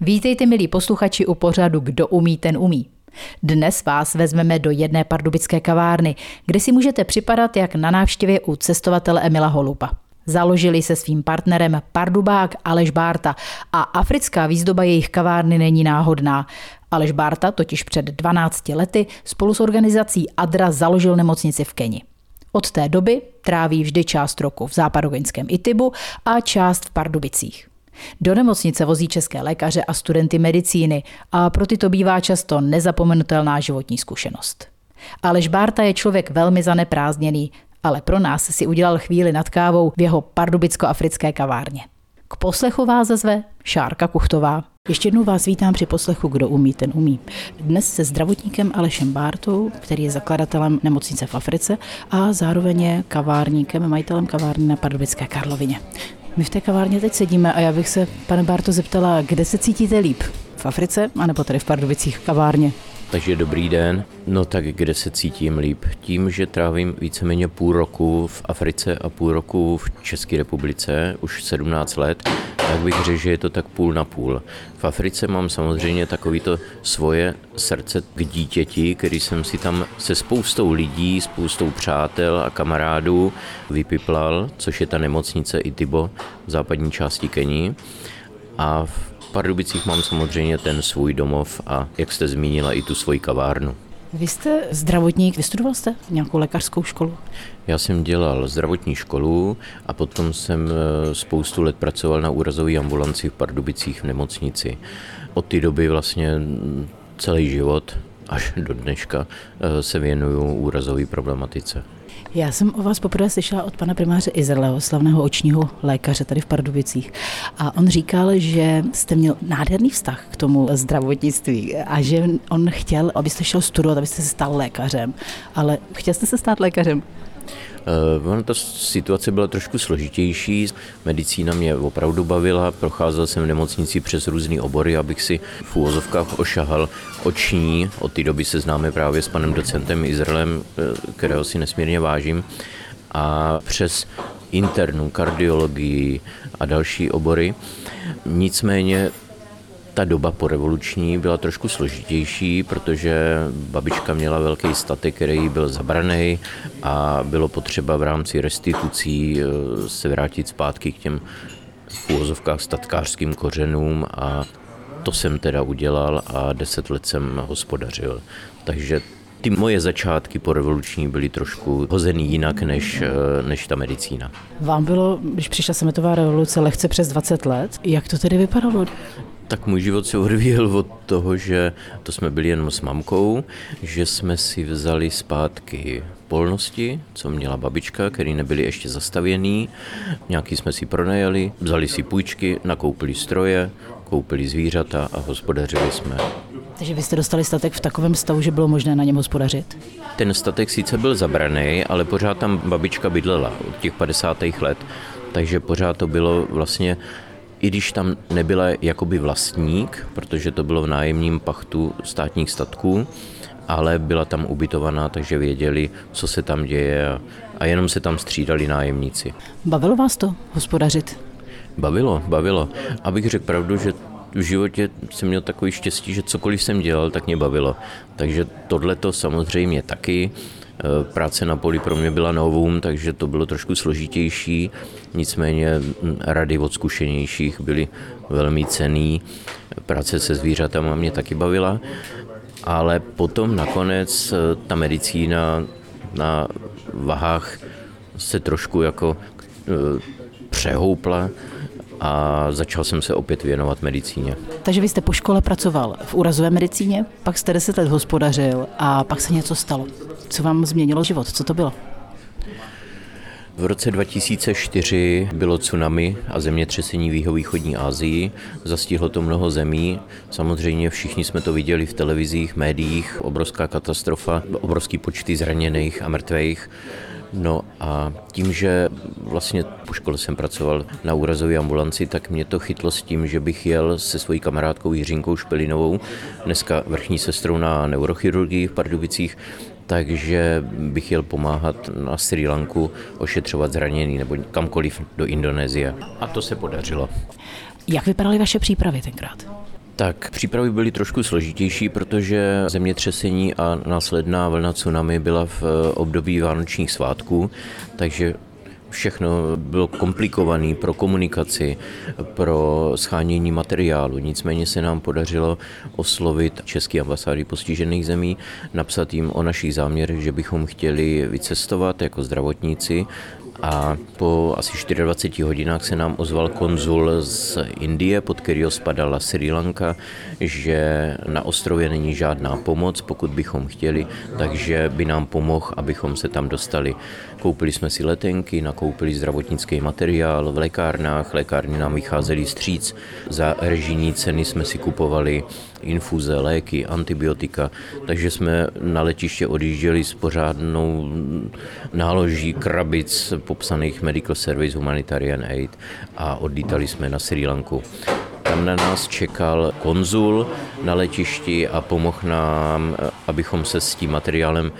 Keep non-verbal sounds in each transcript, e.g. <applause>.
Vítejte, milí posluchači, u pořadu Kdo umí, ten umí. Dnes vás vezmeme do jedné pardubické kavárny, kde si můžete připadat jak na návštěvě u cestovatele Emila Holupa. Založili se svým partnerem Pardubák Aleš Bárta a africká výzdoba jejich kavárny není náhodná. Aleš Bárta totiž před 12 lety spolu s organizací Adra založil nemocnici v Keni. Od té doby tráví vždy část roku v západogeňském Itibu a část v Pardubicích. Do nemocnice vozí české lékaře a studenty medicíny a pro ty to bývá často nezapomenutelná životní zkušenost. Aleš Bárta je člověk velmi zaneprázdněný, ale pro nás si udělal chvíli nad kávou v jeho pardubicko-africké kavárně. K poslechu vás zve Šárka Kuchtová. Ještě jednou vás vítám při poslechu Kdo umí, ten umí. Dnes se zdravotníkem Alešem Bártou, který je zakladatelem nemocnice v Africe a zároveň je kavárníkem, majitelem kavárny na Pardubické Karlovině. My v té kavárně teď sedíme a já bych se, pane Bárto, zeptala, kde se cítíte líp? V Africe, anebo tady v Pardubicích kavárně? Takže dobrý den. No tak kde se cítím líp? Tím, že trávím víceméně půl roku v Africe a půl roku v České republice, už 17 let, tak bych řekl, že je to tak půl na půl. V Africe mám samozřejmě takovýto svoje srdce k dítěti, který jsem si tam se spoustou lidí, spoustou přátel a kamarádů vypiplal, což je ta nemocnice Itibo v západní části Keni. A v Pardubicích mám samozřejmě ten svůj domov a, jak jste zmínila, i tu svoji kavárnu. Vy jste zdravotník, vystudoval jste nějakou lékařskou školu? Já jsem dělal zdravotní školu a potom jsem eh, spoustu let pracoval na úrazové ambulanci v Pardubicích v nemocnici. Od té doby vlastně celý život až do dneška eh, se věnuju úrazové problematice. Já jsem o vás poprvé slyšela od pana primáře Izraeleho, slavného očního lékaře tady v Pardubicích. A on říkal, že jste měl nádherný vztah k tomu zdravotnictví a že on chtěl, abyste šel studovat, abyste se stal lékařem. Ale chtěl jste se stát lékařem? Uh, ta situace byla trošku složitější. Medicína mě opravdu bavila, procházel jsem v nemocnici přes různé obory, abych si v úvozovkách ošahal oční. Od té doby se známe právě s panem docentem Izraelem, eh, kterého si nesmírně vážím. A přes internu, kardiologii a další obory. Nicméně ta doba porevoluční byla trošku složitější, protože babička měla velký statek, který byl zabraný a bylo potřeba v rámci restitucí eh, se vrátit zpátky k těm v úvozovkách statkářským kořenům a to jsem teda udělal a deset let jsem hospodařil. Takže ty moje začátky po revoluční byly trošku hozený jinak než, eh, než ta medicína. Vám bylo, když přišla sametová revoluce, lehce přes 20 let. Jak to tedy vypadalo? Tak můj život se odvíjel od toho, že to jsme byli jenom s mamkou, že jsme si vzali zpátky polnosti, co měla babička, které nebyly ještě zastavěný. Nějaký jsme si pronajali, vzali si půjčky, nakoupili stroje, koupili zvířata a hospodařili jsme. Takže vy jste dostali statek v takovém stavu, že bylo možné na něm hospodařit? Ten statek sice byl zabraný, ale pořád tam babička bydlela od těch 50. let, takže pořád to bylo vlastně i když tam nebyla jakoby vlastník, protože to bylo v nájemním pachtu státních statků, ale byla tam ubytovaná, takže věděli, co se tam děje a, a jenom se tam střídali nájemníci. Bavilo vás to hospodařit? Bavilo, bavilo. Abych řekl pravdu, že v životě jsem měl takový štěstí, že cokoliv jsem dělal, tak mě bavilo. Takže tohle to samozřejmě taky. Eh, práce na poli pro mě byla novum, takže to bylo trošku složitější, nicméně hm, rady od zkušenějších byly velmi cený. Práce se zvířatama mě taky bavila, ale potom nakonec eh, ta medicína na vahách se trošku jako eh, přehoupla a začal jsem se opět věnovat medicíně. Takže vy jste po škole pracoval v úrazové medicíně, pak jste 10 let hospodařil a pak se něco stalo. Co vám změnilo život? Co to bylo? V roce 2004 bylo tsunami a zemětřesení v jihovýchodní Asii. Zastihlo to mnoho zemí. Samozřejmě všichni jsme to viděli v televizích, médiích. Obrovská katastrofa, obrovský počty zraněných a mrtvých. No a tím, že vlastně po škole jsem pracoval na úrazové ambulanci, tak mě to chytlo s tím, že bych jel se svojí kamarádkou Jiřinkou Špelinovou, dneska vrchní sestrou na neurochirurgii v Pardubicích, takže bych jel pomáhat na Sri Lanku ošetřovat zraněný nebo kamkoliv do Indonésie. A to se podařilo. Jak vypadaly vaše přípravy tenkrát? Tak přípravy byly trošku složitější, protože zemětřesení a následná vlna tsunami byla v období vánočních svátků, takže všechno bylo komplikované pro komunikaci, pro schánění materiálu. Nicméně se nám podařilo oslovit české ambasády postižených zemí, napsat jim o našich záměrech, že bychom chtěli vycestovat jako zdravotníci a po asi 24 hodinách se nám ozval konzul z Indie, pod kterého spadala Sri Lanka, že na ostrově není žádná pomoc, pokud bychom chtěli, takže by nám pomohl, abychom se tam dostali. Koupili jsme si letenky, nakoupili zdravotnický materiál v lékárnách, lékárny nám vycházely stříc, za režijní ceny jsme si kupovali infuze, léky, antibiotika, takže jsme na letiště odjížděli s pořádnou náloží krabic popsaných Medical Service Humanitarian Aid a odlítali jsme na Sri Lanku. Tam na nás čekal konzul na letišti a pomohl nám, abychom se s tím materiálem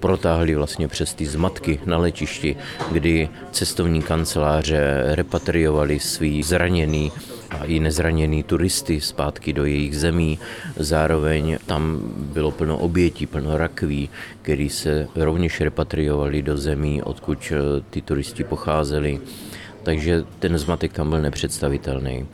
protáhli vlastně přes ty zmatky na letišti, kdy cestovní kanceláře repatriovali svý zraněný a i nezraněný turisty zpátky do jejich zemí. Zároveň tam bylo plno obětí, plno rakví, který se rovněž repatriovali do zemí, odkud eh, ty turisti pocházeli. Takže ten zmatek tam byl nepředstavitelný.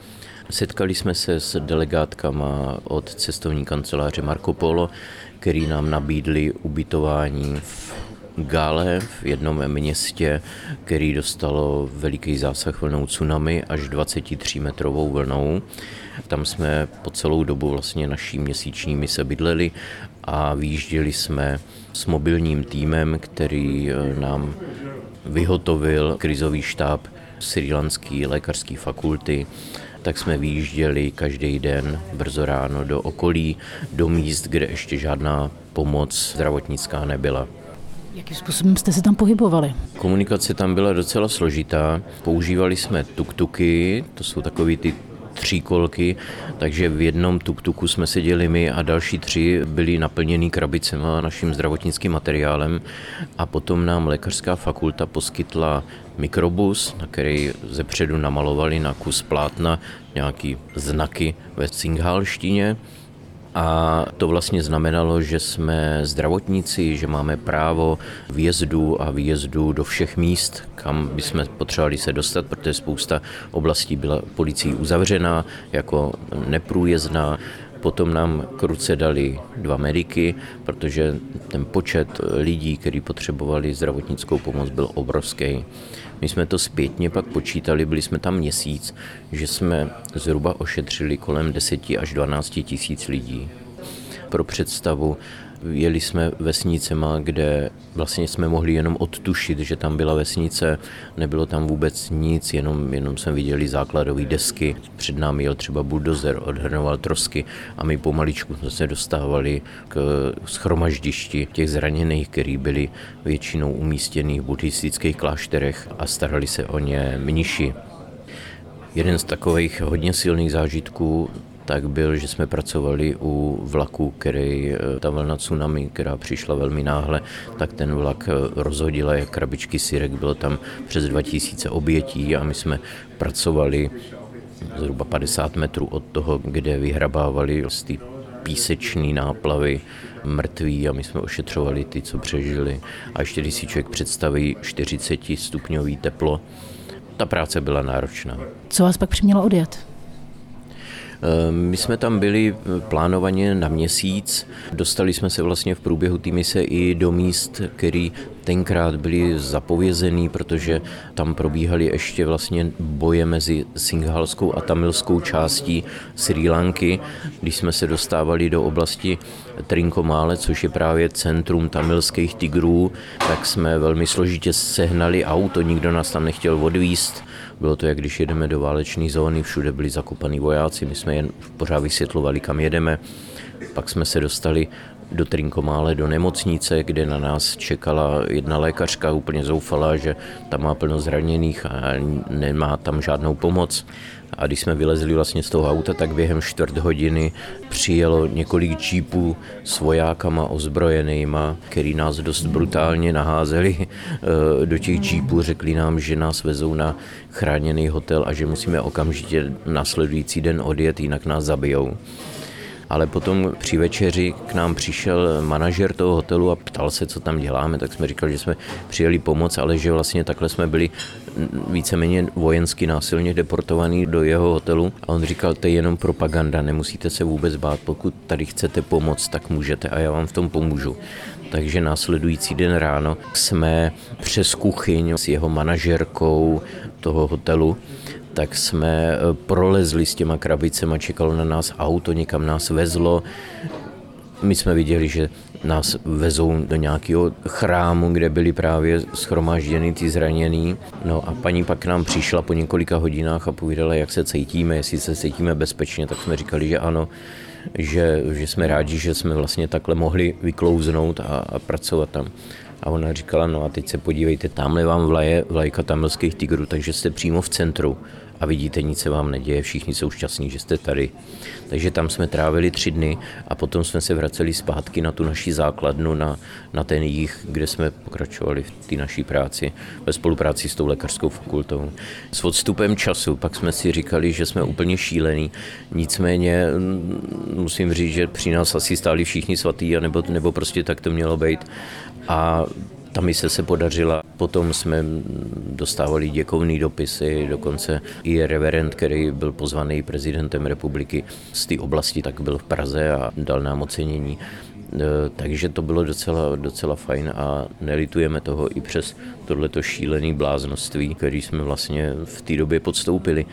Setkali jsme se s delegátkama od cestovní kanceláře Marco Polo, který nám nabídli ubytování v Gále v jednom městě, který dostalo veliký zásah vlnou tsunami až 23 metrovou vlnou. Tam jsme po celou dobu vlastně naší měsíční mise bydleli a výjížděli jsme s mobilním týmem, který eh, nám vyhotovil krizový štáb Sri Lanské lékařské fakulty tak jsme vyjížděli každý den brzo ráno do okolí, do míst, kde ještě žádná pomoc zdravotnická nebyla. Jakým způsobem jste se tam pohybovali? Komunikace tam byla docela složitá. Používali jsme tuktuky, to jsou takový ty tříkolky, takže v jednom tuktuku jsme seděli my a další tři byli naplněný krabicema naším zdravotnickým materiálem a potom nám lékařská fakulta poskytla mikrobus, na který ze předu namalovali na kus plátna nějaký znaky ve cinghalštině a to vlastně znamenalo, že jsme zdravotníci, že máme právo vjezdu a výjezdu do všech míst, kam bychom potřebovali se dostat, protože spousta oblastí byla policií uzavřená jako neprůjezdná. Potom nám kruce dali dva mediky, protože ten počet lidí, kteří potřebovali zdravotnickou pomoc, byl obrovský. My jsme to zpětně pak počítali, byli jsme tam měsíc, že jsme zhruba ošetřili kolem 10 až 12 tisíc lidí. Pro představu, jeli jsme vesnicema, kde vlastně jsme mohli jenom odtušit, že tam byla vesnice, nebylo tam vůbec nic, jenom, jenom jsme viděli základové desky, před námi jel třeba buldozer, odhrnoval trosky a my pomaličku jsme se dostávali k schromaždišti těch zraněných, který byli většinou umístěných v buddhistických klášterech a starali se o ně mniši. Jeden z takových hodně silných zážitků tak byl, že jsme pracovali u vlaku, který eh, ta vlna tsunami, která přišla velmi náhle, tak ten vlak eh, rozhodila jak krabičky syrek, bylo tam přes 2000 obětí a my jsme pracovali zhruba 50 metrů od toho, kde vyhrabávali z té písečné náplavy mrtví a my jsme ošetřovali ty, co přežili. A ještě když si člověk představí 40 stupňový teplo, ta práce byla náročná. Co vás pak přimělo odjet? Ehm, my jsme tam byli eh, plánovaně na měsíc. Dostali jsme se vlastně v průběhu té mise i do míst, který tenkrát byly zapovězený, protože tam probíhaly ještě vlastně boje mezi singhalskou a tamilskou částí Sri Lanky. Když jsme se dostávali do oblasti Trinkomále, což je právě centrum tamilských tigrů, tak jsme velmi složitě sehnali auto, nikdo nás tam nechtěl odvíst bylo to, jak když jedeme do válečné zóny, všude byli zakopaní vojáci, my jsme jen pořád vysvětlovali, kam jedeme. Pak jsme se dostali do Trinkomále, do nemocnice, kde na nás čekala jedna lékařka úplně zoufalá, že tam má plno zraněných a nemá tam žádnou pomoc. A když jsme vylezli vlastně z toho auta, tak během čtvrt hodiny přijelo několik jeepů s vojákama ozbrojenýma, který nás dost brutálně naházeli eh, do těch jeepů. Řekli nám, že nás vezou na chráněný hotel a že musíme okamžitě následující den odjet, jinak nás zabijou ale potom při večeři k nám přišel manažer toho hotelu a ptal se, co tam děláme, tak jsme říkali, že jsme přijeli pomoc, ale že vlastně takhle jsme byli víceméně vojensky násilně deportovaný do jeho hotelu. A on říkal, to je jenom propaganda, nemusíte se vůbec bát, pokud tady chcete pomoct, tak můžete a já vám v tom pomůžu. Takže následující den ráno jsme přes kuchyň s jeho manažerkou toho hotelu tak jsme eh, prolezli s těma krabicema, čekalo na nás auto, někam nás vezlo. My jsme viděli, že nás vezou do nějakého chrámu, kde byli právě schromážděni ty zranění. No a paní pak k nám přišla po několika hodinách a povídala, jak se cítíme, jestli se cítíme bezpečně, tak jsme říkali, že ano, že, že jsme rádi, že jsme vlastně takhle mohli vyklouznout a, a pracovat tam. A ona říkala, no a teď se podívejte, tamhle vám vlaje vlajka tamilských tigrů, takže jste přímo v centru a vidíte, nic se vám neděje, všichni jsou šťastní, že jste tady. Takže tam jsme trávili tři dny a potom jsme se vraceli zpátky na tu naši základnu, na, na ten jich, kde jsme pokračovali v té naší práci ve spolupráci s tou lékařskou fakultou. S odstupem času pak jsme si říkali, že jsme úplně šílení, nicméně musím říct, že při nás asi stáli všichni svatý, nebo, nebo prostě tak to mělo být. A ta mise se podařila. Potom jsme dostávali děkovní dopisy, dokonce i reverend, který byl pozvaný prezidentem republiky z té oblasti, tak byl v Praze a dal nám ocenění. E, takže to bylo docela, docela fajn a nelitujeme toho i přes tohleto šílené bláznoství, který jsme vlastně v té době podstoupili.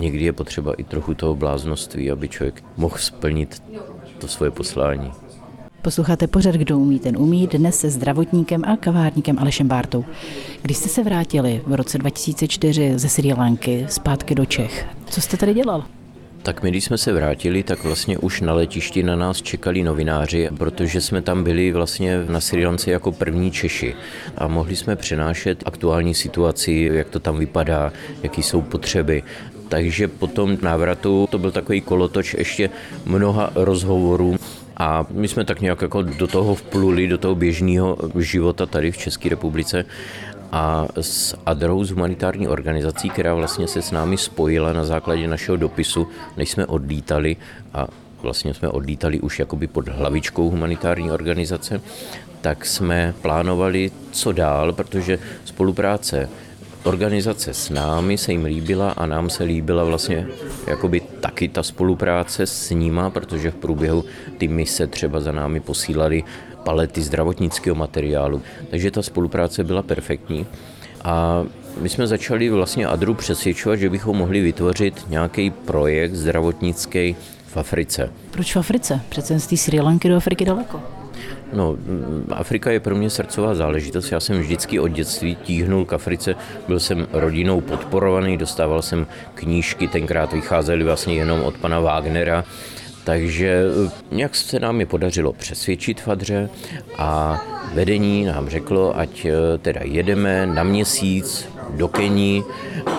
Někdy je potřeba i trochu toho bláznoství, aby člověk mohl splnit to svoje poslání. Posloucháte pořad Kdo umí, ten umí, dnes se zdravotníkem a kavárníkem Alešem Bártou. Když jste se vrátili v roce 2004 ze Sri Lanky zpátky do Čech, co jste tady dělal? Tak my, když jsme se vrátili, tak vlastně už na letišti na nás čekali novináři, protože jsme tam byli vlastně na Sri Lance jako první Češi a mohli jsme přenášet aktuální situaci, jak to tam vypadá, jaký jsou potřeby. Takže po tom návratu to byl takový kolotoč ještě mnoha rozhovorů a my jsme tak nějak jako do toho vpluli, do toho běžného života tady v České republice a s Adrou z humanitární organizací, která vlastně se s námi spojila na základě našeho dopisu, než jsme odlítali a vlastně jsme odlítali už jakoby pod hlavičkou humanitární organizace, tak jsme plánovali, co dál, protože spolupráce organizace s námi se jim líbila a nám se líbila vlastně jakoby taky ta spolupráce s nima, protože v průběhu ty mise třeba za námi posílali palety zdravotnického materiálu. Takže ta spolupráce byla perfektní. A my jsme začali vlastně Adru přesvědčovat, že bychom mohli vytvořit nějaký projekt zdravotnický v Africe. Proč v Africe? Přece z té Sri Lanky do Afriky daleko. No, Afrika je pro mě srdcová záležitost. Já jsem vždycky od dětství tíhnul k Africe. Byl jsem rodinou podporovaný, dostával jsem knížky, tenkrát vycházely vlastně jenom od pana Wagnera. Takže eh, nějak se nám je podařilo přesvědčit Fadře a vedení nám řeklo, ať eh, teda jedeme na měsíc do Keni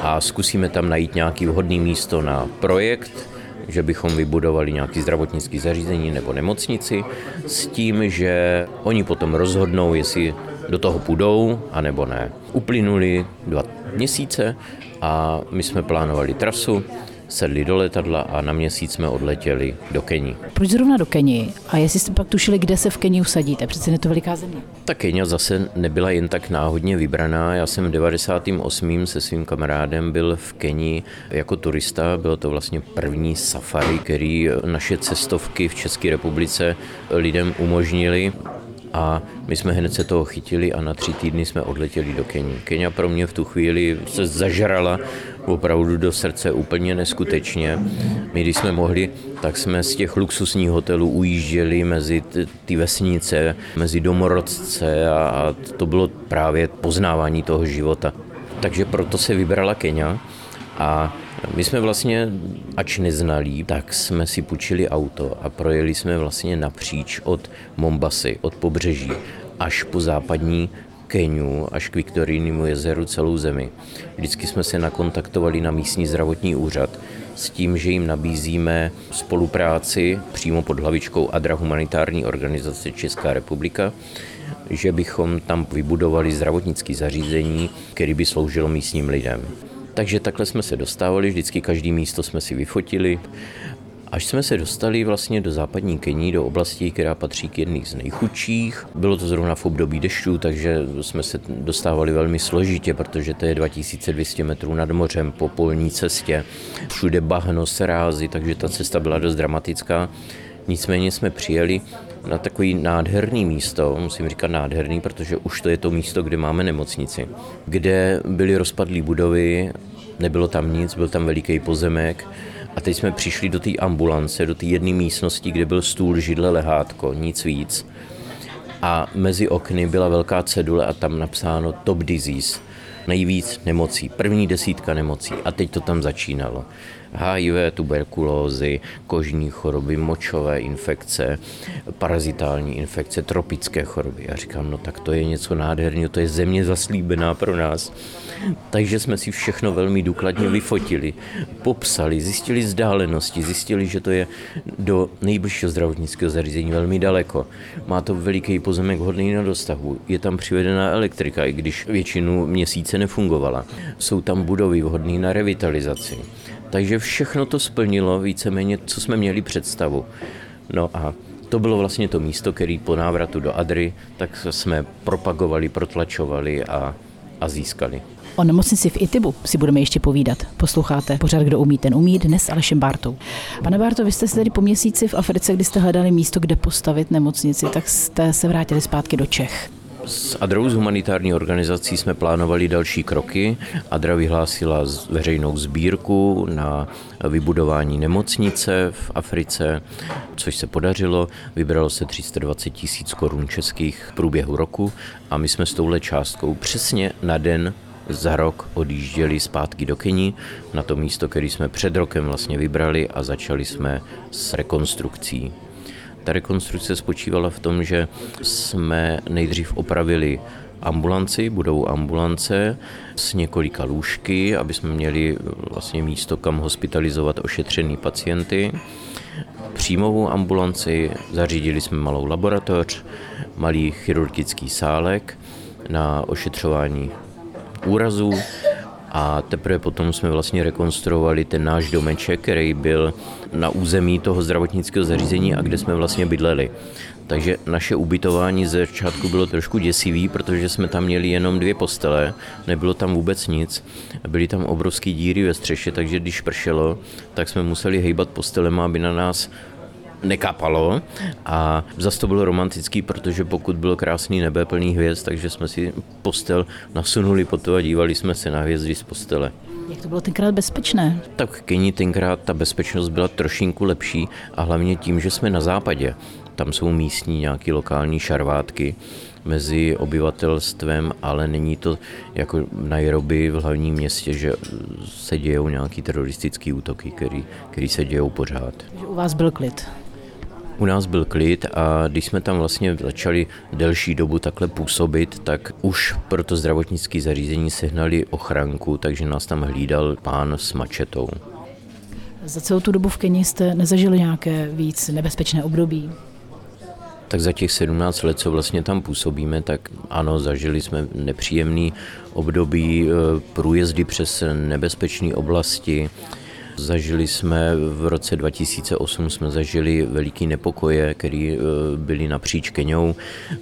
a zkusíme tam najít nějaký vhodný místo na projekt, že bychom vybudovali nějaký zdravotnický zařízení nebo nemocnici s tím, že oni potom rozhodnou, jestli do toho půjdou, anebo ne. Uplynuli dva měsíce a my jsme plánovali trasu, sedli do letadla a na měsíc jsme odletěli do Keni. Proč zrovna do Keni? A jestli jste pak tušili, kde se v Keni usadíte? Přece je to veliká země. Ta Kenia zase nebyla jen tak náhodně vybraná. Já jsem v 98. se svým kamarádem byl v Keni jako turista. Bylo to vlastně první safari, který naše cestovky v České republice lidem umožnili a my jsme hned se toho chytili a na tři týdny jsme odletěli do Keni. Kenia pro mě v tu chvíli se zažrala opravdu do srdce úplně neskutečně. My, když jsme mohli, tak jsme z těch luxusních hotelů ujížděli mezi ty vesnice, mezi domorodce a, to bylo právě poznávání toho života. Takže proto se vybrala Kenia a My jsme vlastně, ač neznalí, tak jsme si půjčili auto a projeli jsme vlastně napříč od Mombasy, od pobřeží, až po západní Keniu až k Viktorijnímu jezeru celou zemi. Vždycky jsme se nakontaktovali na místní zdravotní úřad s tím, že jim nabízíme spolupráci přímo pod hlavičkou ADRA humanitární organizace Česká republika, že bychom tam vybudovali zdravotnické zařízení, které by sloužilo místním lidem. Takže takhle jsme se dostávali, vždycky každý místo jsme si vyfotili Až jsme se dostali vlastně do západní Kení, do oblasti, která patří k jedných z nejchudších. Bylo to zrovna v období dešťů, takže jsme se dostávali velmi složitě, protože to je 2200 metrů nad mořem po polní cestě. Všude bahno, srázy, takže ta cesta byla dost dramatická. Nicméně jsme přijeli na takový nádherný místo, musím říkat nádherný, protože už to je to místo, kde máme nemocnici, kde byly rozpadlé budovy, nebylo tam nic, byl tam veliký pozemek, a teď jsme přišli do té ambulance, do té jedné místnosti, kde byl stůl, židle, lehátko, nic víc. A mezi okny byla velká cedule a tam napsáno Top Disease. Nejvíc nemocí, první desítka nemocí. A teď to tam začínalo. HIV, tuberkulózy, kožní choroby, močové infekce, parazitální infekce, tropické choroby. Já říkám, no tak to je něco nádherného, to je země zaslíbená pro nás. Takže jsme si všechno velmi důkladně vyfotili, popsali, zjistili vzdálenosti, zjistili, že to je do nejbližšího zdravotnického zařízení velmi daleko. Má to veliký pozemek hodný na dostahu, je tam přivedená elektrika, i když většinu měsíce nefungovala. Jsou tam budovy vhodné na revitalizaci. Takže všechno to splnilo víceméně, co jsme měli představu. No a to bylo vlastně to místo, který po návratu do Adry, tak jsme propagovali, protlačovali a, a získali. O nemocnici v Itibu si budeme ještě povídat. Posloucháte pořád, kdo umí, ten umí, dnes Alešem Bartou. Pane Barto, vy jste se tady po měsíci v Africe, kdy jste hledali místo, kde postavit nemocnici, tak jste se vrátili zpátky do Čech. S Adrou z humanitární organizací jsme plánovali další kroky. Adra vyhlásila veřejnou sbírku na vybudování nemocnice v Africe, což se podařilo. Vybralo se 320 tisíc korun českých v průběhu roku a my jsme s touhle částkou přesně na den za rok odjížděli zpátky do Keni, na to místo, který jsme před rokem vlastně vybrali a začali jsme s rekonstrukcí. Ta rekonstrukce spočívala v tom, že jsme nejdřív opravili ambulanci, budou ambulance s několika lůžky, aby jsme měli vlastně místo, kam hospitalizovat ošetřený pacienty. Příjmovou ambulanci zařídili jsme malou laboratoř, malý chirurgický sálek na ošetřování úrazů a teprve potom jsme vlastně rekonstruovali ten náš domeček, který byl na území toho zdravotnického zařízení a kde jsme vlastně bydleli. Takže naše ubytování ze začátku bylo trošku děsivý, protože jsme tam měli jenom dvě postele, nebylo tam vůbec nic. Byly tam obrovské díry ve střeše, takže když pršelo, tak jsme museli hejbat postelema, aby na nás nekapalo a zase to bylo romantický, protože pokud bylo krásný nebe plný hvězd, takže jsme si postel nasunuli po to a dívali jsme se na hvězdy z postele. Jak to bylo tenkrát bezpečné? Tak v Keni tenkrát ta bezpečnost byla trošinku lepší a hlavně tím, že jsme na západě. Tam jsou místní nějaké lokální šarvátky mezi obyvatelstvem, ale není to jako v Nairobi v hlavním městě, že se dějou nějaký teroristický útoky, který, který se dějou pořád. U vás byl klid? U nás byl klid a když jsme tam vlastně začali delší dobu takhle působit, tak už pro to zdravotnické zařízení sehnali ochranku, takže nás tam hlídal pán s mačetou. Za celou tu dobu v Keni jste nezažili nějaké víc nebezpečné období? tak za těch 17 let, co vlastně tam působíme, tak ano, zažili jsme nepříjemný období eh, průjezdy přes nebezpečné oblasti, Zažili jsme v roce 2008 jsme zažili veliký nepokoje, které eh, byly napříč Keňou.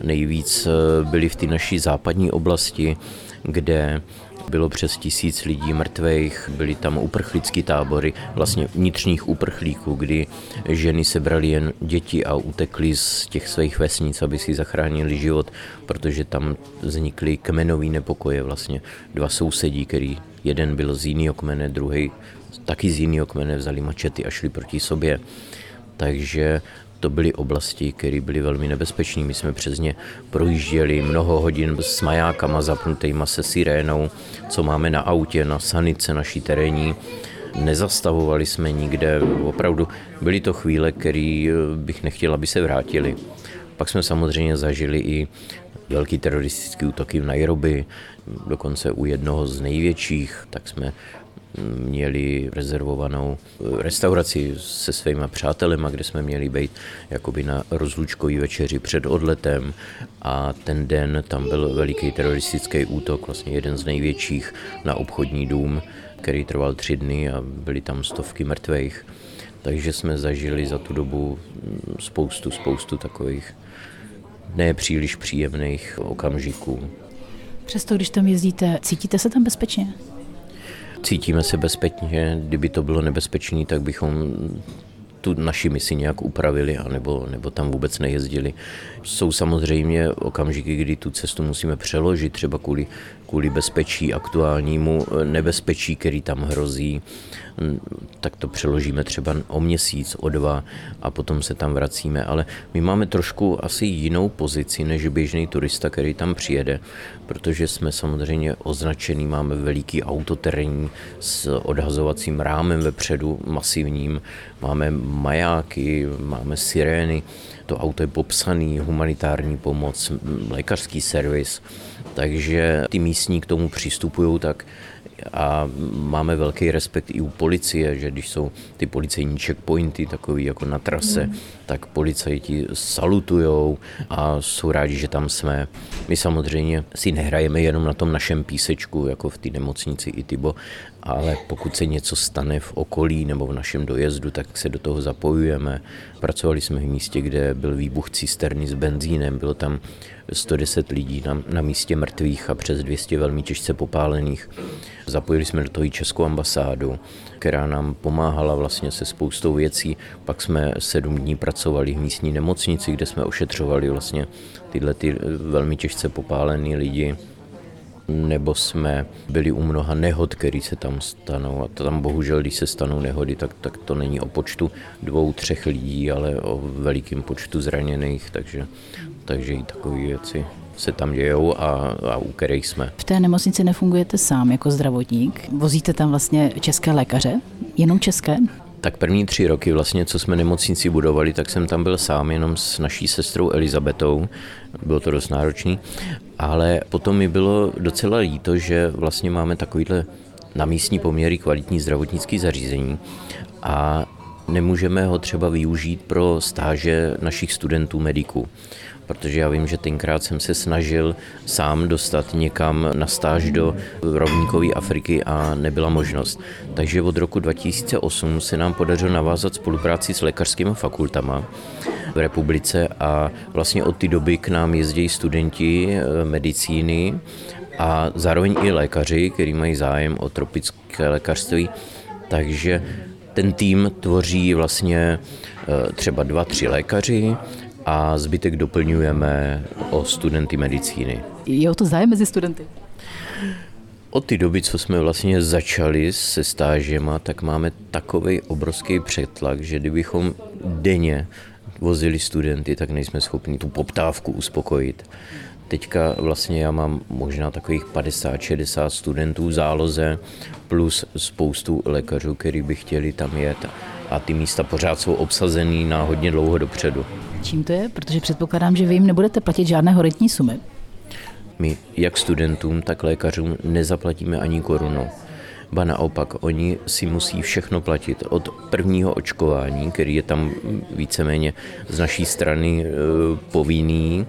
Nejvíc eh, byly v té naší západní oblasti, kde bylo přes tisíc lidí mrtvých, byly tam uprchlické tábory, vlastně vnitřních uprchlíků, kdy ženy sebrali jen děti a utekly z těch svých vesnic, aby si zachránili život, protože tam vznikly kmenové nepokoje, vlastně dva sousedí, který jeden byl z jiného kmene, druhý taky z jiného kmene vzali mačety a šli proti sobě. Takže to byly oblasti, které byly velmi nebezpečné. My jsme přes ně projížděli mnoho hodin s majákama zapnutýma se sirénou, co máme na autě, na sanice naší terénní. nezastavovali jsme nikde. Opravdu byly to chvíle, které bych nechtěl, aby se vrátili. Pak jsme samozřejmě zažili i velký teroristický útoky v Nairobi, dokonce u jednoho z největších, tak jsme měli rezervovanou restauraci se svými přátelema, kde jsme měli být jakoby na rozlučkový večeři před odletem a ten den tam byl veliký teroristický útok, vlastně jeden z největších na obchodní dům, který trval tři dny a byly tam stovky mrtvých. Takže jsme zažili za tu dobu spoustu, spoustu takových nepříliš příjemných okamžiků. Přesto, když tam jezdíte, cítíte se tam bezpečně? Cítíme se bezpečně, kdyby to bylo nebezpečné, tak bychom tu naši misi nějak upravili, anebo, nebo tam vůbec nejezdili. Jsou samozřejmě okamžiky, kdy tu cestu musíme přeložit, třeba kvůli, kvůli bezpečí, aktuálnímu nebezpečí, který tam hrozí tak to přeložíme třeba o měsíc, o dva a potom se tam vracíme. Ale my máme trošku asi jinou pozici než běžný turista, který tam přijede, protože jsme samozřejmě označený, máme veliký autoterénní s odhazovacím rámem vepředu masivním, máme majáky, máme sirény, to auto je popsaný, humanitární pomoc, lékařský servis, takže ty místní k tomu přistupují tak a máme velký respekt i u policie, že když jsou ty policejní checkpointy takový jako na trase, mm. tak policajti salutujou a jsou rádi, že tam jsme. My samozřejmě si nehrajeme jenom na tom našem písečku, jako v té nemocnici Itibo, ale pokud se něco stane v okolí nebo v našem dojezdu, tak se do toho zapojujeme. Pracovali jsme v místě, kde byl výbuch cisterny s benzínem, bylo tam 110 lidí na, na místě mrtvých a přes 200 velmi těžce popálených. Zapojili jsme do toho i Českou ambasádu, která nám pomáhala vlastně se spoustou věcí. Pak jsme sedm dní pracovali v místní nemocnici, kde jsme ošetřovali vlastně tyhle ty velmi těžce popálené lidi nebo jsme byli u mnoha nehod, které se tam stanou. A tam bohužel, když se stanou nehody, tak, tak to není o počtu dvou, třech lidí, ale o velikém počtu zraněných, takže, takže i takové věci se tam dějou a, a u kterých jsme. V té nemocnici nefungujete sám jako zdravotník? Vozíte tam vlastně české lékaře? Jenom české? Tak první tři roky vlastně, co jsme nemocnici budovali, tak jsem tam byl sám jenom s naší sestrou Elizabetou. Bylo to dost náročný. Ale potom mi bylo docela líto, že vlastně máme takovýhle na místní poměry kvalitní zdravotnické zařízení a nemůžeme ho třeba využít pro stáže našich studentů mediků protože já vím, že tenkrát jsem se snažil sám dostat někam na stáž do rovníkové Afriky a nebyla možnost. Takže od roku 2008 se nám podařilo navázat spolupráci s lékařskými fakultama v republice a vlastně od té doby k nám jezdí studenti eh, medicíny a zároveň i lékaři, kteří mají zájem o tropické lékařství. Takže ten tým tvoří vlastně eh, třeba dva, tři lékaři a zbytek doplňujeme o studenty medicíny. Je o to zájem mezi studenty? Od té doby, co jsme vlastně začali se stážema, tak máme takový obrovský přetlak, že kdybychom denně vozili studenty, tak nejsme schopni tu poptávku uspokojit. Teďka vlastně já mám možná takových 50-60 studentů v záloze plus spoustu lékařů, kteří by chtěli tam jet a ty místa pořád jsou obsazený na hodně dlouho dopředu. Čím to je? Protože předpokládám, že vy jim nebudete platit žádné horentní sumy. My jak studentům, tak lékařům nezaplatíme ani korunu. Ba naopak, oni si musí všechno platit od prvního očkování, který je tam víceméně z naší strany e, povinný,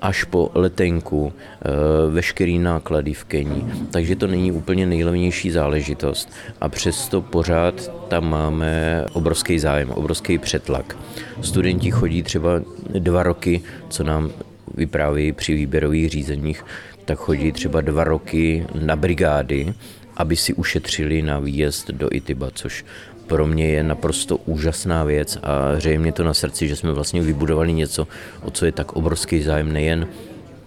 až po letenku, eh, veškerý náklady v Keni. Takže to není úplně nejlevnější záležitost. A přesto pořád tam máme obrovský zájem, obrovský přetlak. Studenti chodí třeba dva roky, co nám vypráví při výběrových řízeních, tak chodí třeba dva roky na brigády, aby si ušetřili na výjezd do Itiba, což pro mě je naprosto úžasná věc a hřeje mě to na srdci, že jsme vlastně vybudovali něco, o co je tak obrovský zájem nejen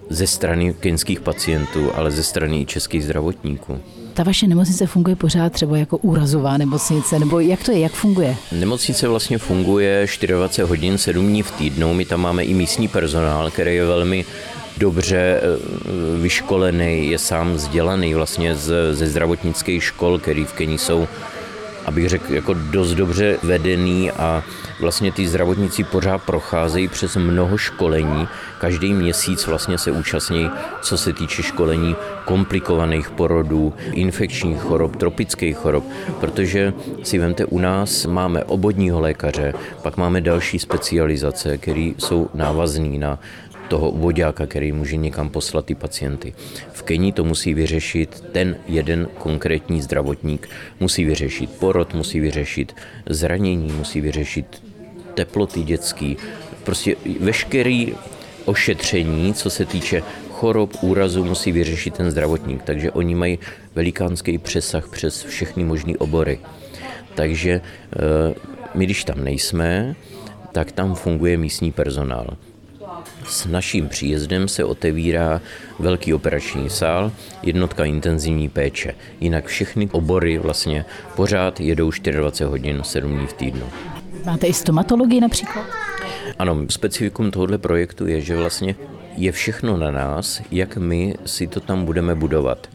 ze strany keňských pacientů, ale ze strany i českých zdravotníků. Ta vaše nemocnice funguje pořád třeba jako úrazová nemocnice, nebo jak to je, jak funguje? Nemocnice vlastně funguje 24 hodin, 7 dní v týdnu. My tam máme i místní personál, který je velmi dobře eh, vyškolený, je sám vzdělaný vlastně ze zdravotnických škol, který v Keni jsou abych řekl, jako dost dobře vedený a vlastně ty zdravotníci pořád procházejí přes mnoho školení. Každý měsíc vlastně se účastní, co se týče školení komplikovaných porodů, infekčních chorob, tropických chorob, protože si vemte, u nás máme obodního lékaře, pak máme další specializace, které jsou návazné na toho vodáka, který může někam poslat ty pacienty. V Keni to musí vyřešit ten jeden konkrétní zdravotník. Musí vyřešit porod, musí vyřešit zranění, musí vyřešit teploty dětský, prostě veškerý ošetření, co se týče chorob, úrazu, musí vyřešit ten zdravotník. Takže oni mají velikánský přesah přes všechny možné obory. Takže eh, my, když tam nejsme, tak tam funguje místní personál. S naším příjezdem se otevírá velký operační sál, jednotka intenzivní péče. Jinak všechny obory vlastně pořád jedou 24 hodin 7 dní v týdnu. Máte i stomatologii například? Ano, specifikum tohoto projektu je, že vlastně je všechno na nás, jak my si to tam budeme budovat.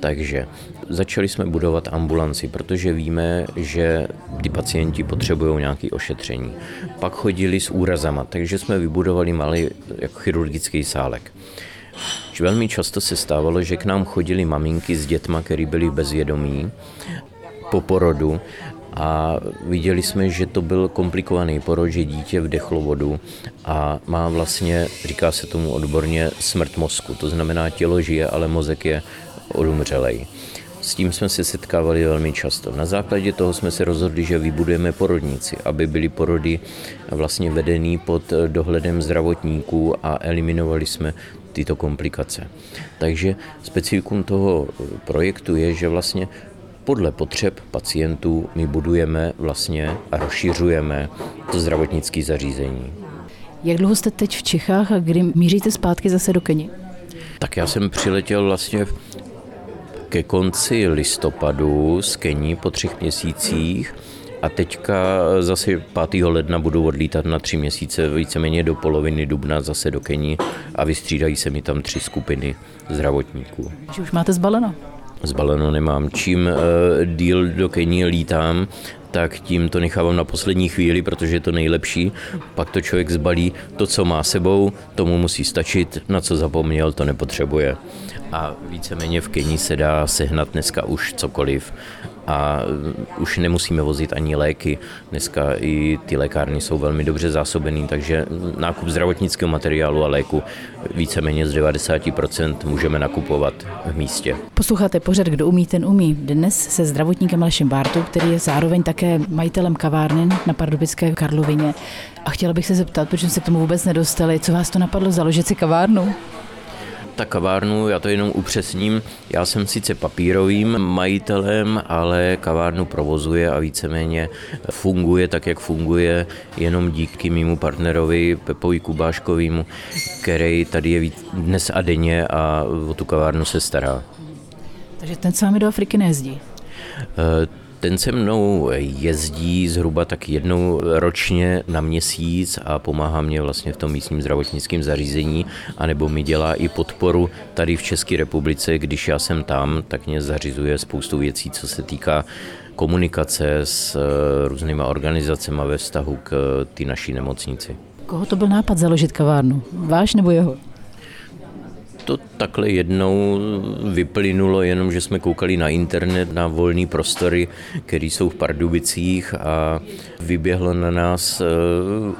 Takže začali jsme budovat ambulanci, protože víme, že ty pacienti potřebují nějaké ošetření. Pak chodili s úrazama, takže jsme vybudovali malý jako chirurgický sálek. Velmi často se stávalo, že k nám chodili maminky s dětma, které byly bezvědomí po porodu a viděli jsme, že to byl komplikovaný porod, že dítě vdechlo vodu a má vlastně, říká se tomu odborně, smrt mozku. To znamená, tělo žije, ale mozek je odumřelej. S tím jsme se setkávali velmi často. Na základě toho jsme se rozhodli, že vybudujeme porodnici, aby byly porody vlastně vedený pod dohledem zdravotníků a eliminovali jsme tyto komplikace. Takže specifikum toho projektu je, že vlastně podle potřeb pacientů my budujeme vlastně a rozšiřujeme to zdravotnické zařízení. Jak dlouho jste teď v Čechách a kdy míříte zpátky zase do Keni? Tak já jsem přiletěl vlastně ke konci listopadu z Keni po třech měsících a teďka zase 5. ledna budu odlítat na tři měsíce, víceméně do poloviny dubna zase do Keni a vystřídají se mi tam tři skupiny zdravotníků. Že už máte zbaleno? Zbaleno nemám. Čím uh, díl do Keni lítám, tak tím to nechávám na poslední chvíli, protože je to nejlepší. Pak to člověk zbalí, to, co má sebou, tomu musí stačit, na co zapomněl, to nepotřebuje. A víceméně v Keni se dá sehnat dneska už cokoliv a už nemusíme vozit ani léky. Dneska i ty lékárny jsou velmi dobře zásobený, takže nákup zdravotnického materiálu a léku víceméně z 90% můžeme nakupovat v místě. Posloucháte pořad, kdo umí, ten umí. Dnes se zdravotníkem Alešem Bártou, který je zároveň také majitelem kavárny na Pardubické Karlovině. A chtěla bych se zeptat, proč jsme se k tomu vůbec nedostali, co vás to napadlo založit si kavárnu? Ta kavárnu, já to jenom upřesním, já jsem sice papírovým majitelem, ale kavárnu provozuje a víceméně funguje tak, jak funguje, jenom díky mému partnerovi Pepovi Kubáškovýmu, který tady je dnes a denně a o tu kavárnu se stará. Takže ten s vámi do Afriky nejezdí? Eh, ten se mnou jezdí zhruba tak jednou ročně na měsíc a pomáhá mě vlastně v tom místním zdravotnickém zařízení, anebo mi dělá i podporu tady v České republice, když já jsem tam, tak mě zařizuje spoustu věcí, co se týká komunikace s eh, různýma organizacemi ve vztahu k eh, ty naší nemocnici. Koho to byl nápad založit kavárnu? Váš nebo jeho? To takhle jednou vyplynulo, jenom že jsme koukali na internet, na volné prostory, které jsou v Pardubicích a vyběhlo na nás eh,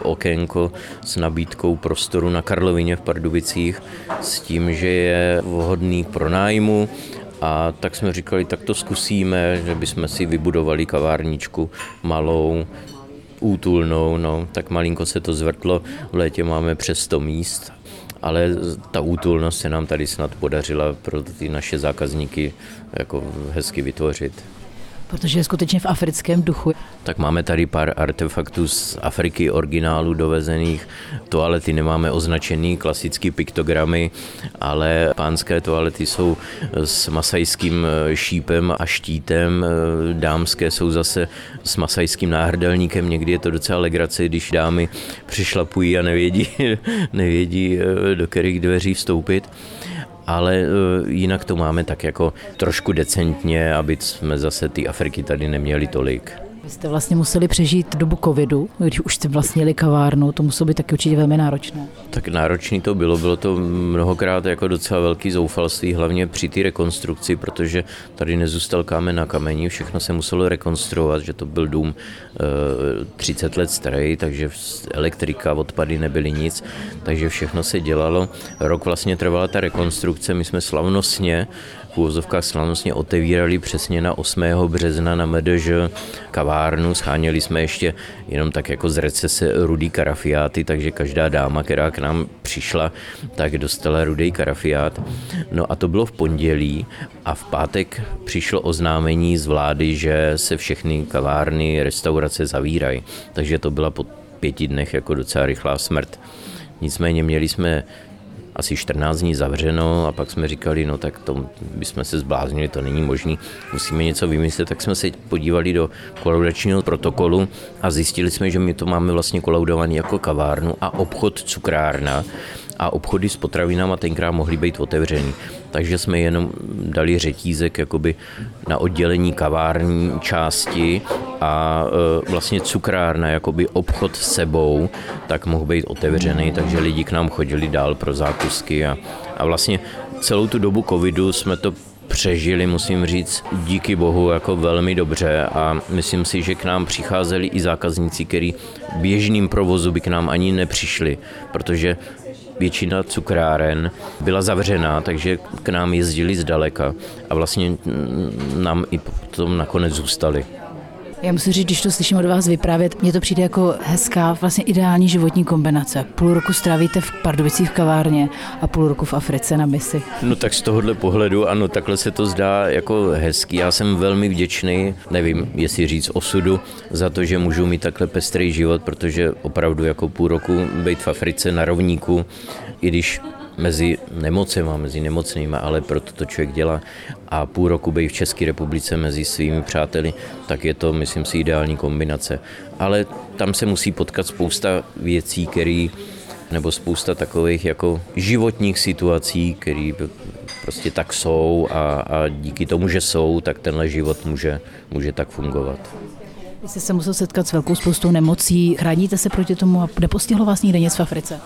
okénko s nabídkou prostoru na Karlovině v Pardubicích s tím, že je vhodný k pronájmu a tak jsme říkali, tak to zkusíme, že bychom si vybudovali kavárničku malou, útulnou, no, tak malinko se to zvrtlo, v létě máme přes 100 míst ale ta útulnost se nám tady snad podařila pro ty naše zákazníky jako hezky vytvořit. Protože je skutečně v africkém duchu. Tak máme tady pár artefaktů z Afriky originálu dovezených. Toalety nemáme označený, klasický piktogramy, ale pánské toalety jsou s masajským eh, šípem a štítem. Eh, dámské jsou zase s masajským náhrdelníkem. Někdy je to docela legrace, když dámy přišlapují a nevědí, <laughs> nevědí eh, do kterých dveří vstoupit ale e, jinak to máme tak jako trošku decentně, aby jsme zase ty Afriky tady neměli tolik. Vy jste vlastně museli přežít dobu covidu, když už jste vlastnili kavárnu, to muselo být taky určitě velmi náročné. Tak náročný to bylo, bylo to mnohokrát jako docela velký zoufalství, hlavně při té rekonstrukci, protože tady nezůstal kámen na kameni, všechno se muselo rekonstruovat, že to byl dům 30 eh, let starý, takže elektrika, odpady nebyly nic, takže všechno se dělalo. Rok vlastně trvala ta rekonstrukce, my jsme slavnostně v úvozovkách slavnostně otevírali přesně na 8. března na MDŽ kavárnu. Scháněli jsme ještě jenom tak jako z recese rudý karafiáty, takže každá dáma, která k nám přišla, tak dostala rudý karafiát. No a to bylo v pondělí a v pátek přišlo oznámení z vlády, že se všechny kavárny, restaurace zavírají. Takže to byla po pěti dnech jako docela rychlá smrt. Nicméně měli jsme asi 14 dní zavřeno a pak jsme říkali, no tak to bychom se zbláznili, to není možné, musíme něco vymyslet, tak jsme se podívali do kolaudačního protokolu a zjistili jsme, že my to máme vlastně kolaudovaný jako kavárnu a obchod cukrárna a obchody s potravinama tenkrát mohly být otevřený. Takže jsme jenom dali řetízek jakoby na oddělení kavární části a e, vlastně cukrárna, jakoby obchod s sebou, tak mohl být otevřený, takže lidi k nám chodili dál pro zákusky a, a vlastně celou tu dobu covidu jsme to přežili, musím říct, díky bohu jako velmi dobře a myslím si, že k nám přicházeli i zákazníci, kteří běžným provozu by k nám ani nepřišli, protože většina cukráren byla zavřená, takže k nám jezdili zdaleka a vlastně nám i potom nakonec zůstali. Já musím říct, když to slyším od vás vyprávět, mně to přijde jako hezká, vlastně ideální životní kombinace. Půl roku strávíte v Pardubicích v kavárně a půl roku v Africe na misi. No tak z tohohle pohledu, ano, takhle se to zdá jako hezký. Já jsem velmi vděčný, nevím, jestli říct osudu, za to, že můžu mít takhle pestrý život, protože opravdu jako půl roku být v Africe na rovníku, i když mezi nemocema, mezi nemocnými, ale proto to člověk dělá a půl roku být v České republice mezi svými přáteli, tak je to, myslím si, ideální kombinace. Ale tam se musí potkat spousta věcí, které nebo spousta takových jako životních situací, které prostě tak jsou a, a díky tomu, že jsou, tak tenhle život může, může tak fungovat. Vy jste se musel setkat s velkou spoustou nemocí. Chráníte se proti tomu a nepostihlo vás nikde nic v Africe?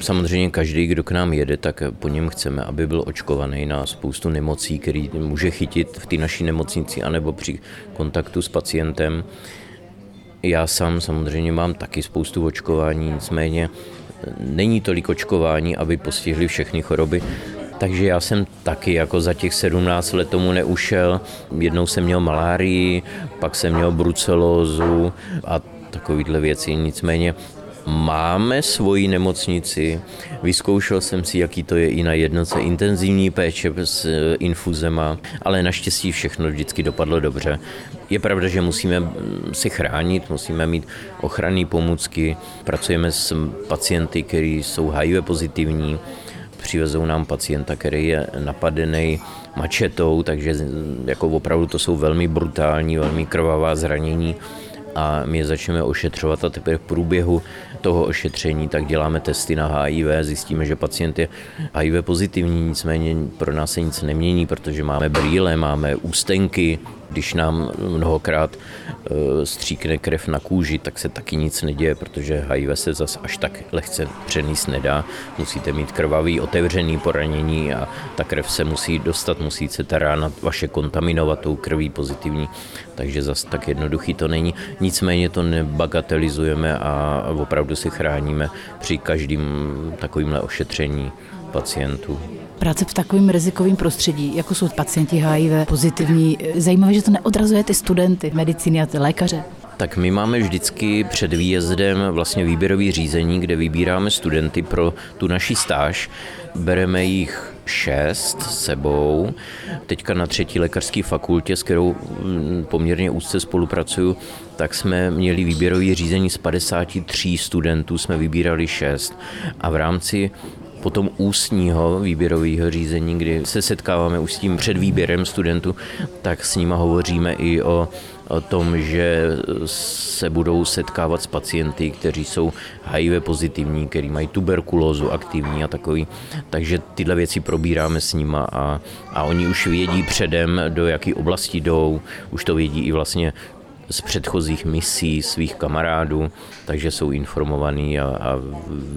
Samozřejmě každý, kdo k nám jede, tak po něm chceme, aby byl očkovaný na spoustu nemocí, který může chytit v té naší nemocnici anebo při kontaktu s pacientem. Já sám samozřejmě mám taky spoustu očkování, nicméně není tolik očkování, aby postihli všechny choroby. Takže já jsem taky jako za těch 17 let tomu neušel. Jednou jsem měl malárii, pak jsem měl brucelózu a takovýhle věci. Nicméně Máme svoji nemocnici, vyzkoušel jsem si, jaký to je i na jednoce intenzivní péče s eh, infuzema, ale naštěstí všechno vždycky dopadlo dobře. Je pravda, že musíme mm, si chránit, musíme mít ochranné pomůcky, pracujeme s pacienty, kteří jsou HIV pozitivní, přivezou nám pacienta, který je napadený mačetou, takže jako opravdu to jsou velmi brutální, velmi krvavá zranění. A my je začneme ošetřovat a teprve v průběhu toho ošetření tak děláme testy na HIV, zjistíme, že pacient je HIV pozitivní, nicméně pro nás se nic nemění, protože máme brýle, máme ústenky, když nám mnohokrát eh, stříkne krev na kůži, tak se taky nic neděje, protože HIV se zas až tak lehce přenést nedá. Musíte mít krvavý, otevřený poranění a ta krev se musí dostat, musí se ta rána vaše kontaminovat tou krví pozitivní, takže zas tak jednoduchý to není. Nicméně to nebagatelizujeme a opravdu si chráníme při každém takovémhle ošetření pacientů. Práce v takovém rizikovém prostředí, jako jsou pacienti HIV pozitivní, zajímavé, že to neodrazuje ty studenty medicíny a ty lékaře. Tak my máme vždycky před výjezdem vlastně výběrový řízení, kde vybíráme studenty pro tu naši stáž. Bereme jich šest sebou. Teďka na třetí lékařské fakultě, s kterou mm, poměrně úzce spolupracuju, tak jsme měli výběrový řízení z 53 studentů, jsme vybírali šest. A v rámci potom ústního výběrového řízení, kdy se setkáváme už s tím před výběrem studentů, tak s nima hovoříme i o o tom, že se budou setkávat s pacienty, kteří jsou HIV pozitivní, kteří mají tuberkulózu aktivní a takový. Takže tyhle věci probíráme s nima a, a oni už vědí předem, do jaké oblasti jdou, už to vědí i vlastně z předchozích misí svých kamarádů, takže jsou informovaní a, a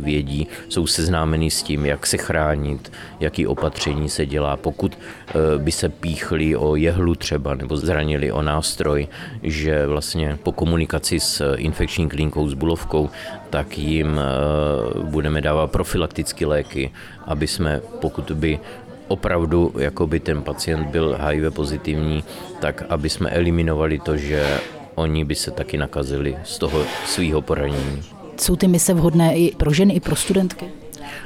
vědí, jsou seznámeni s tím, jak se chránit, jaký opatření se dělá. Pokud eh, by se píchli o jehlu třeba nebo zranili o nástroj, že vlastně po komunikaci s infekční klinikou s bulovkou, tak jim eh, budeme dávat profilaktické léky, aby jsme, pokud by opravdu jako by ten pacient byl HIV pozitivní, tak aby jsme eliminovali to, že oni by se taky nakazili z toho svého poranění. Jsou ty mise vhodné i pro ženy, i pro studentky?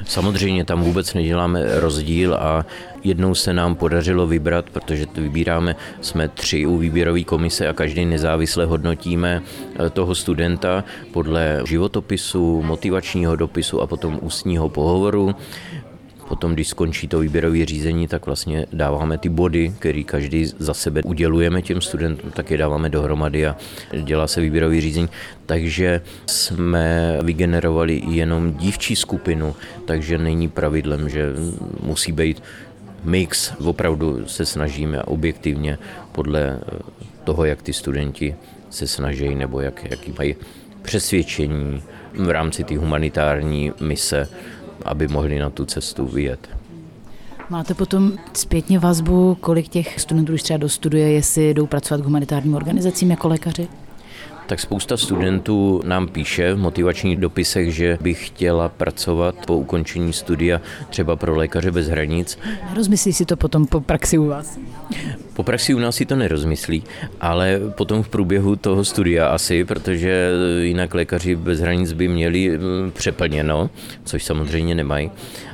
Samozřejmě tam vůbec neděláme rozdíl a jednou se nám podařilo vybrat, protože vybíráme, jsme tři u výběrové komise a každý nezávisle hodnotíme eh, toho studenta podle životopisu, motivačního dopisu a potom ústního pohovoru. Potom, když skončí to výběrové řízení, tak vlastně dáváme ty body, které každý za sebe udělujeme těm studentům, tak je dáváme dohromady a dělá se výběrové řízení. Takže jsme vygenerovali jenom dívčí skupinu, takže není pravidlem, že musí být mix. Opravdu se snažíme objektivně podle toho, jak ty studenti se snaží nebo jak, jaký mají přesvědčení v rámci té humanitární mise aby mohli na tu cestu vyjet. Máte potom zpětně vazbu, kolik těch studentů už třeba dostuduje, jestli jdou pracovat k humanitárním organizacím jako lékaři? Tak spousta studentů nám píše v motivačních dopisech, že by chtěla pracovat po ukončení studia třeba pro lékaře bez hranic. Nerozmyslí si to potom po praxi u vás? Po praxi u nás si to nerozmyslí, ale potom v průběhu toho studia asi, protože jinak lékaři bez hranic by měli mm, přeplněno, což samozřejmě nemají.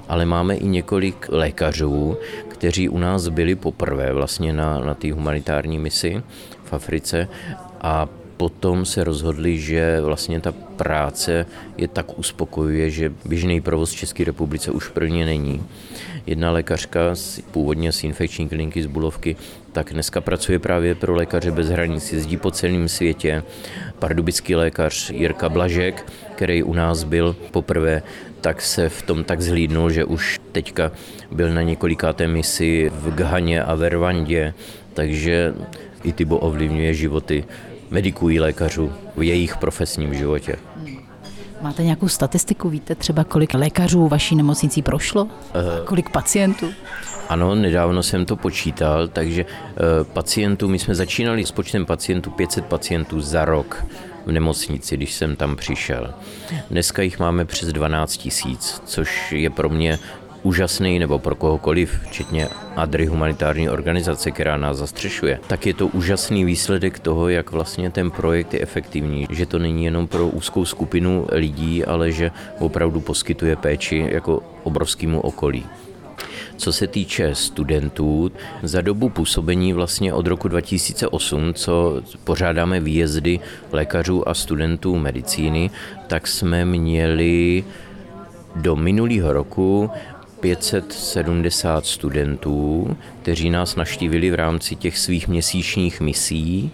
Ale máme i několik lékařů, kteří u nás byli poprvé vlastně na, na té humanitární misi v Africe a potom se rozhodli, že vlastně ta práce je tak uspokojuje, že běžný provoz v České republice už pro ně není. Jedna lékařka, původně z infekční kliniky z Bulovky, tak dneska pracuje právě pro lékaře bez hranic, jezdí po celém světě. Pardubický lékař Jirka Blažek, který u nás byl poprvé, tak se v tom tak zhlídnul, že už teďka byl na několikáté misi v Ghaně a ve Rwandě, takže i Tybo ovlivňuje životy mediků i lékařů v jejich profesním životě. Máte nějakou statistiku? Víte třeba, kolik lékařů vaší nemocnicí prošlo? Uh, kolik pacientů? Ano, nedávno jsem to počítal, takže uh, pacientů, my jsme začínali s počtem pacientů 500 pacientů za rok v nemocnici, když jsem tam přišel. Dneska jich máme přes 12 tisíc, což je pro mě úžasný, nebo pro kohokoliv, včetně ADRY humanitární organizace, která nás zastřešuje, tak je to úžasný výsledek toho, jak vlastně ten projekt je efektivní, že to není jenom pro úzkou skupinu lidí, ale že opravdu poskytuje péči jako obrovskému okolí. Co se týče studentů, za dobu působení vlastně od roku 2008, co pořádáme výjezdy lékařů a studentů medicíny, tak jsme měli do minulého roku 570 studentů, kteří nás naštívili v rámci těch svých měsíčních misí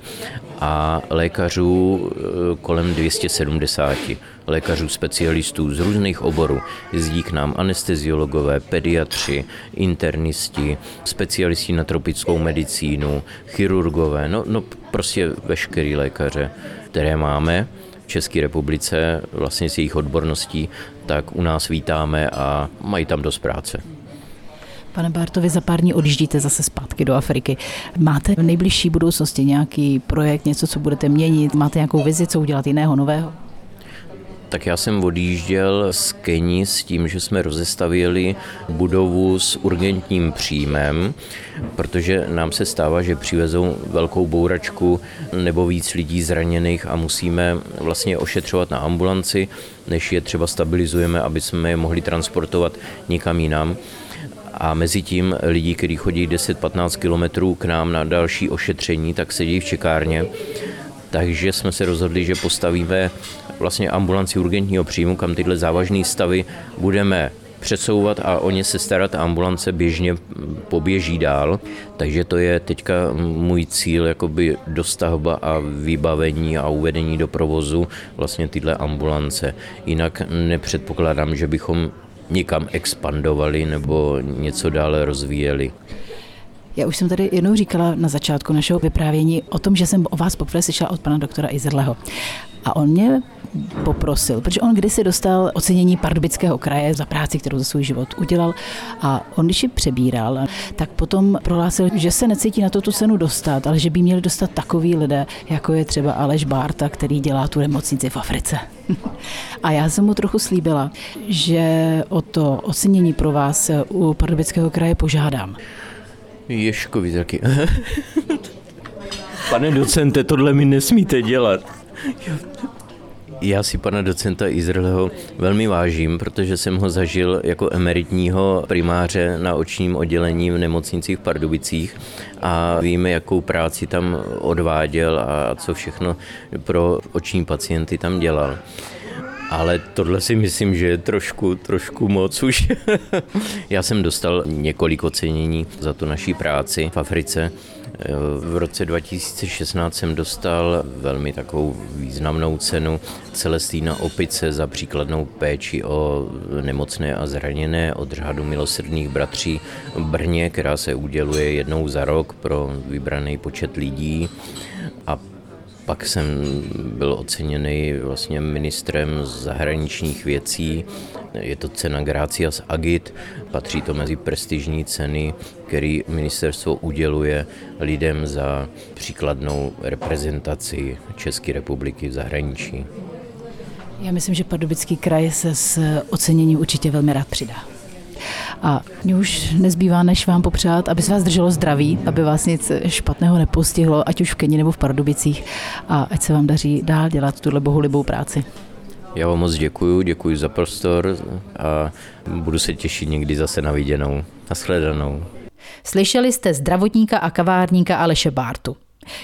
a lékařů eh, kolem 270 lékařů specialistů z různých oborů. Jezdí k nám anesteziologové, pediatři, internisti, specialisti na tropickou medicínu, chirurgové, no, no prostě veškerý lékaře, které máme České republice vlastně s jejich odborností, tak u nás vítáme a mají tam dost práce. Pane Bartovi, za pár dní odjíždíte zase zpátky do Afriky. Máte v nejbližší budoucnosti nějaký projekt, něco, co budete měnit? Máte nějakou vizi, co udělat jiného, nového? Tak já jsem odjížděl z Keni s tím, že jsme rozestavili budovu s urgentním příjmem, protože nám se stává, že přivezou velkou bouračku nebo víc lidí zraněných a musíme vlastně ošetřovat na ambulanci, než je třeba stabilizujeme, aby jsme je mohli transportovat někam jinam a mezi tím lidi, kteří chodí 10-15 kilometrů k nám na další ošetření, tak sedí v čekárně. Takže jsme se rozhodli, že postavíme vlastně ambulanci urgentního příjmu, kam tyhle závažné stavy budeme přesouvat a o ně se starat. Ambulance běžně poběží dál, takže to je teďka můj cíl, jakoby dostavba a vybavení a uvedení do provozu vlastně tyhle ambulance. Jinak nepředpokládám, že bychom někam expandovali nebo něco dále rozvíjeli. Já už jsem tady jednou říkala na začátku našeho vyprávění o tom, že jsem o vás poprvé slyšela od pana doktora Izerleho. A on mě poprosil, protože on kdysi dostal ocenění Pardubického kraje za práci, kterou za svůj život udělal a on když ji přebíral, tak potom prohlásil, že se necítí na to tu cenu dostat, ale že by měli dostat takový lidé, jako je třeba Aleš Bárta, který dělá tu nemocnici v Africe. <laughs> A já jsem mu trochu slíbila, že o to ocenění pro vás u Pardubického kraje požádám. Ješkovi taky. <laughs> Pane docente, tohle mi nesmíte dělat. Já si pana docenta Izraelho velmi vážím, protože jsem ho zažil jako emeritního primáře na očním oddělení v nemocnicích v Pardubicích a víme, jakou práci tam odváděl a co všechno pro oční pacienty tam dělal. Ale tohle si myslím, že je trošku, trošku moc už. <laughs> Já jsem dostal několik ocenění za tu naší práci v Africe. V roce 2016 jsem dostal velmi takovou významnou cenu Celestína Opice za příkladnou péči o nemocné a zraněné od řádu milosrdných bratří Brně, která se uděluje jednou za rok pro vybraný počet lidí. A pak jsem byl oceněný vlastně ministrem zahraničních věcí. Je to cena Gracias Agit, patří to mezi prestižní ceny, který ministerstvo uděluje lidem za příkladnou reprezentaci České republiky v zahraničí. Já myslím, že Pardubický kraj se s oceněním určitě velmi rád přidá. A mě už nezbývá, než vám popřát, aby se vás drželo zdraví, aby vás nic špatného nepostihlo, ať už v Keni nebo v Pardubicích a ať se vám daří dál dělat tuhle bohulibou práci. Já vám moc děkuji, děkuji za prostor a budu se těšit někdy zase na viděnou. Naschledanou. Slyšeli jste zdravotníka a kavárníka Aleše Bártu.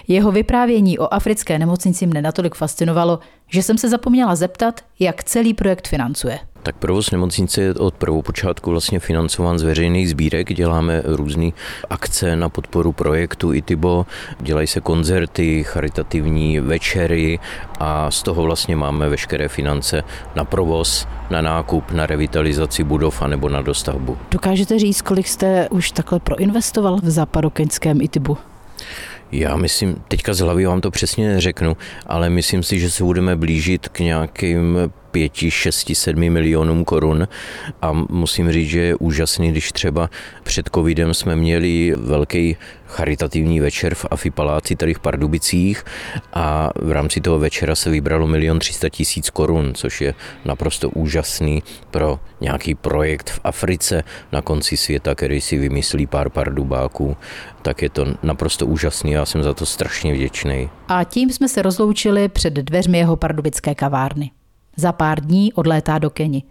Jeho vyprávění o africké nemocnici mne natolik fascinovalo, že jsem se zapomněla zeptat, jak celý projekt financuje. Tak provoz nemocnice je od prvopočátku vlastně financován z veřejných sbírek. Děláme různé akce na podporu projektu ITIBO, dělají se koncerty, charitativní večery a z toho vlastně máme veškeré finance na provoz, na nákup, na revitalizaci budov a nebo na dostavbu. Dokážete říct, kolik jste už takhle proinvestoval v západokeňském ITIBu? Já myslím, teďka z hlavy vám to přesně neřeknu, ale myslím si, že se budeme blížit k nějakým pěti, šesti, sedmi milionům korun a musím říct, že je úžasný, když třeba před covidem jsme měli velký charitativní večer v Afi Paláci tady v Pardubicích a v rámci toho večera se vybralo milion třista tisíc korun, což je naprosto úžasný pro nějaký projekt v Africe na konci světa, který si vymyslí pár pardubáků, tak je to naprosto úžasný, já jsem za to strašně vděčný. A tím jsme se rozloučili před dveřmi jeho pardubické kavárny. Za pár dní odlétá do Keni.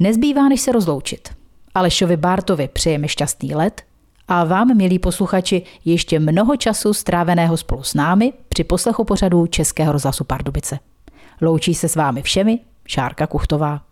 Nezbývá, než se rozloučit. Alešovi Bártovi přejeme šťastný let a vám, milí posluchači, ještě mnoho času stráveného spolu s námi při poslechu pořadu Českého rozhlasu Pardubice. Loučí se s vámi všemi Šárka Kuchtová.